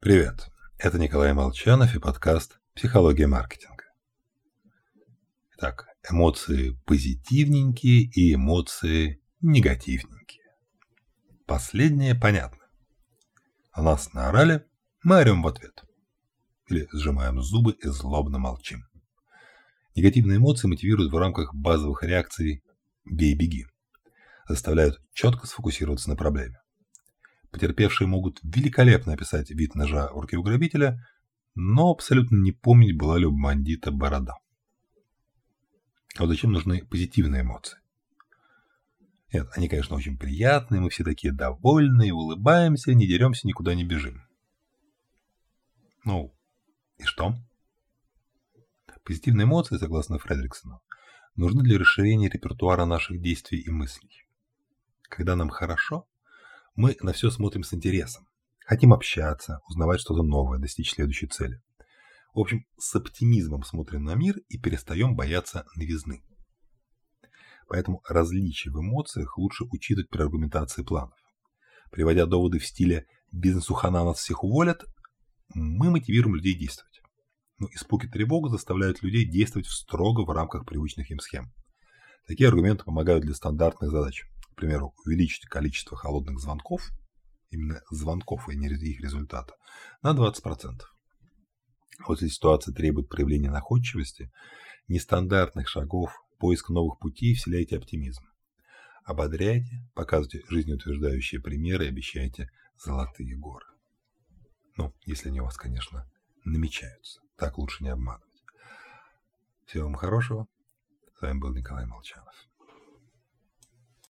Привет, это Николай Молчанов и подкаст «Психология маркетинга». Итак, эмоции позитивненькие и эмоции негативненькие. Последнее понятно. На нас наорали, мы орем в ответ. Или сжимаем зубы и злобно молчим. Негативные эмоции мотивируют в рамках базовых реакций «бей-беги», заставляют четко сфокусироваться на проблеме. Потерпевшие могут великолепно описать вид ножа в у грабителя, но абсолютно не помнить, была ли у бандита борода. А вот зачем нужны позитивные эмоции? Нет, они, конечно, очень приятные, мы все такие довольные, улыбаемся, не деремся, никуда не бежим. Ну, и что? Позитивные эмоции, согласно Фредриксону, нужны для расширения репертуара наших действий и мыслей. Когда нам хорошо, мы на все смотрим с интересом. Хотим общаться, узнавать что-то новое, достичь следующей цели. В общем, с оптимизмом смотрим на мир и перестаем бояться новизны. Поэтому различия в эмоциях лучше учитывать при аргументации планов. Приводя доводы в стиле «бизнес у хана нас всех уволят», мы мотивируем людей действовать. Но испуг и тревога заставляют людей действовать строго в рамках привычных им схем. Такие аргументы помогают для стандартных задач примеру, увеличить количество холодных звонков, именно звонков и не их результата, на 20%. Вот если ситуация требует проявления находчивости, нестандартных шагов, поиск новых путей, вселяйте оптимизм. Ободряйте, показывайте жизнеутверждающие примеры и обещайте золотые горы. Ну, если они у вас, конечно, намечаются. Так лучше не обманывать. Всего вам хорошего. С вами был Николай Молчанов.